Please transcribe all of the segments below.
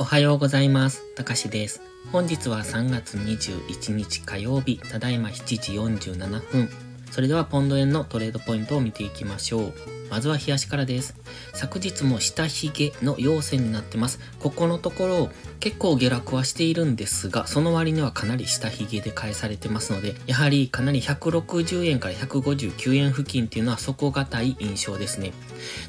おはようございます。たかしです。本日は3月21日火曜日、ただいま7時47分。それではポンド円のトレードポイントを見ていきましょう。まずは冷やしからです。昨日も下髭の陽線になってます。ここのところ結構下落はしているんですが、その割にはかなり下髭で返されてますので、やはりかなり160円から159円付近っていうのは底堅い印象ですね。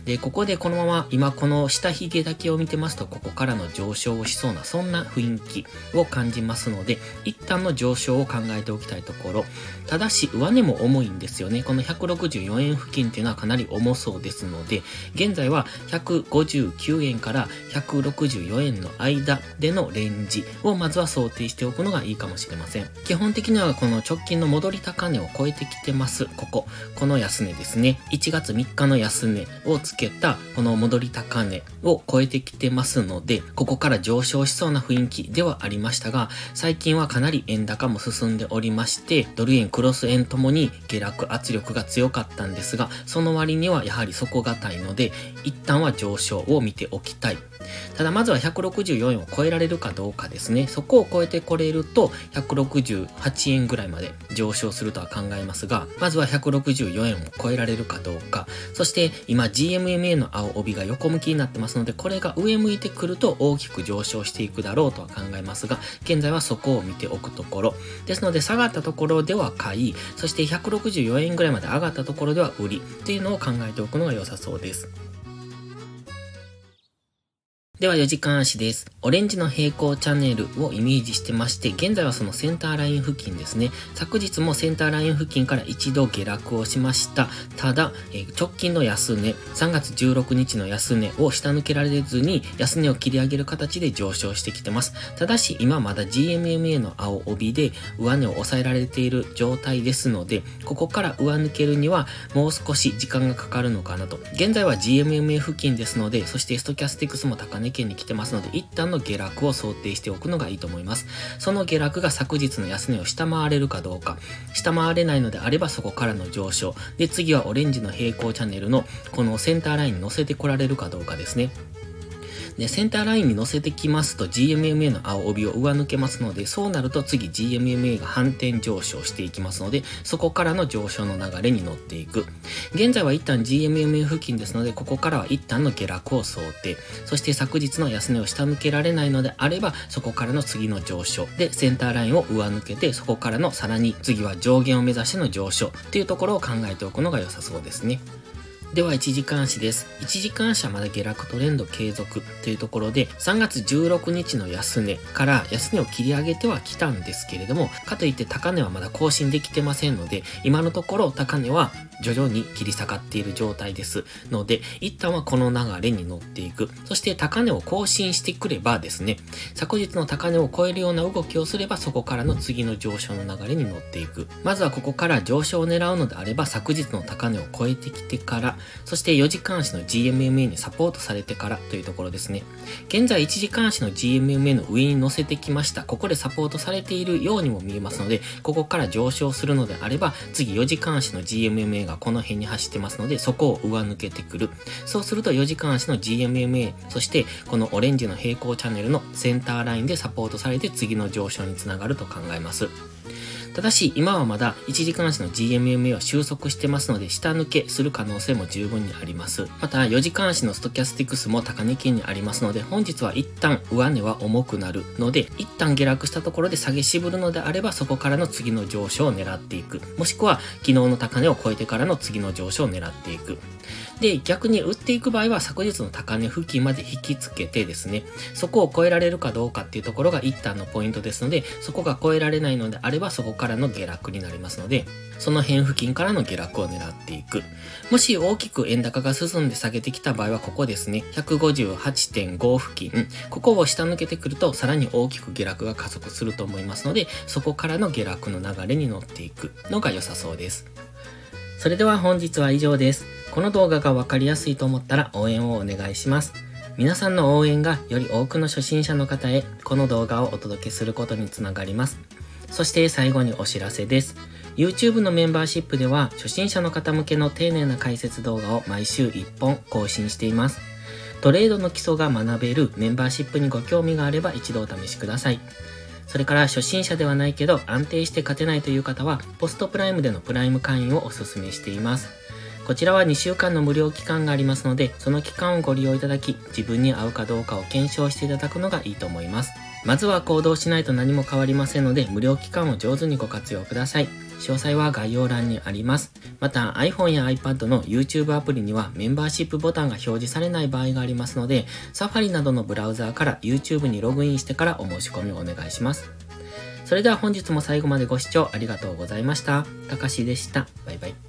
で、ここでこのまま今この下髭だけを見てますと、ここからの上昇をしそうな、そんな雰囲気を感じますので、一旦の上昇を考えておきたいところ。ただし、上値も重いんですよね。この164円付近っていうのはかなり重そうですので、現在は159円から164円の間でのレンジをまずは想定しておくのがいいかもしれません。基本的にはこの直近の戻り高値を超えてきてます。ここ。この安値ですね。1月3日の安値をつけたこの戻り高値を超えてきてますので、ここから上昇しそうな雰囲気ではありましたが、最近はかなり円高も進んでおりまして、ドル円、クロス円ともに落圧力が強かったんですが、その割にはやはり底堅いので、一旦は上昇を見ておきたい。ただまずは164円を超えられるかどうかですね。そこを超えてこれると168円ぐらいまで上昇するとは考えますが、まずは164円を超えられるかどうか。そして今 GMMA の青帯が横向きになってますので、これが上向いてくると大きく上昇していくだろうとは考えますが、現在はそこを見ておくところ。ですので下がったところでは買い、そして164円ぐらいまで上がったところでは売りっていうのを考えておくのが良さそうです。では4時間足です。オレンジの平行チャンネルをイメージしてまして、現在はそのセンターライン付近ですね。昨日もセンターライン付近から一度下落をしました。ただ、え直近の安値、3月16日の安値を下抜けられずに、安値を切り上げる形で上昇してきてます。ただし、今まだ GMMA の青帯で上値を抑えられている状態ですので、ここから上抜けるにはもう少し時間がかかるのかなと。現在は GMMA 付近ですので、そしてストキャスティクスも高値意見に来てますので、一旦の下落を想定しておくのがいいと思います。その下落が昨日の安値を下回れるかどうか。下回れないのであればそこからの上昇。で、次はオレンジの平行チャンネルのこのセンターラインに乗せてこられるかどうかですね。で、センターラインに乗せてきますと GMMA の青帯を上抜けますので、そうなると次 GMMA が反転上昇していきますので、そこからの上昇の流れに乗っていく。現在は一旦 GMMA 付近ですので、ここからは一旦の下落を想定。そして昨日の安値を下抜けられないのであれば、そこからの次の上昇。で、センターラインを上抜けて、そこからのさらに次は上限を目指しての上昇っていうところを考えておくのが良さそうですね。では、1時間足です。1時間足はまだ下落トレンド継続というところで、3月16日の安値から安値を切り上げてはきたんですけれども、かといって高値はまだ更新できてませんので、今のところ高値は徐々に切り下がっている状態ですので、一旦はこの流れに乗っていく。そして高値を更新してくればですね、昨日の高値を超えるような動きをすれば、そこからの次の上昇の流れに乗っていく。まずはここから上昇を狙うのであれば、昨日の高値を超えてきてから、そして4時間足の GMMA にサポートされてからというところですね。現在1時間足の GMMA の上に乗せてきました。ここでサポートされているようにも見えますので、ここから上昇するのであれば、次4時間足の GMMA がこの辺に走ってますので、そこを上抜けてくる。そうすると4時間足の GMMA、そしてこのオレンジの平行チャンネルのセンターラインでサポートされて次の上昇につながると考えます。ただし、今はまだ1時間足の GMMA は収束してますので、下抜けする可能性も十分にあります。また、4時間足のストキャスティクスも高値圏にありますので、本日は一旦上値は重くなるので、一旦下落したところで下げ渋るのであれば、そこからの次の上昇を狙っていく。もしくは、昨日の高値を超えてからの次の上昇を狙っていく。で、逆に売っていく場合は昨日の高値付近まで引きつけてですね、そこを超えられるかどうかっていうところが一旦のポイントですので、そこが超えられないのであればそこからの下落になりますので、その辺付近からの下落を狙っていく。もし大きく円高が進んで下げてきた場合はここですね、158.5付近、ここを下抜けてくるとさらに大きく下落が加速すると思いますので、そこからの下落の流れに乗っていくのが良さそうです。それでは本日は以上です。この動画がわかりやすいと思ったら応援をお願いします。皆さんの応援がより多くの初心者の方へこの動画をお届けすることにつながります。そして最後にお知らせです。YouTube のメンバーシップでは初心者の方向けの丁寧な解説動画を毎週1本更新しています。トレードの基礎が学べるメンバーシップにご興味があれば一度お試しください。それから初心者ではないけど安定して勝てないという方はポストプライムでのプライム会員をお勧めしています。こちらは2週間の無料期間がありますので、その期間をご利用いただき、自分に合うかどうかを検証していただくのがいいと思います。まずは行動しないと何も変わりませんので、無料期間を上手にご活用ください。詳細は概要欄にあります。また iPhone や iPad の YouTube アプリにはメンバーシップボタンが表示されない場合がありますので、Safari などのブラウザーから YouTube にログインしてからお申し込みをお願いします。それでは本日も最後までご視聴ありがとうございました。たかしでした。バイバイ。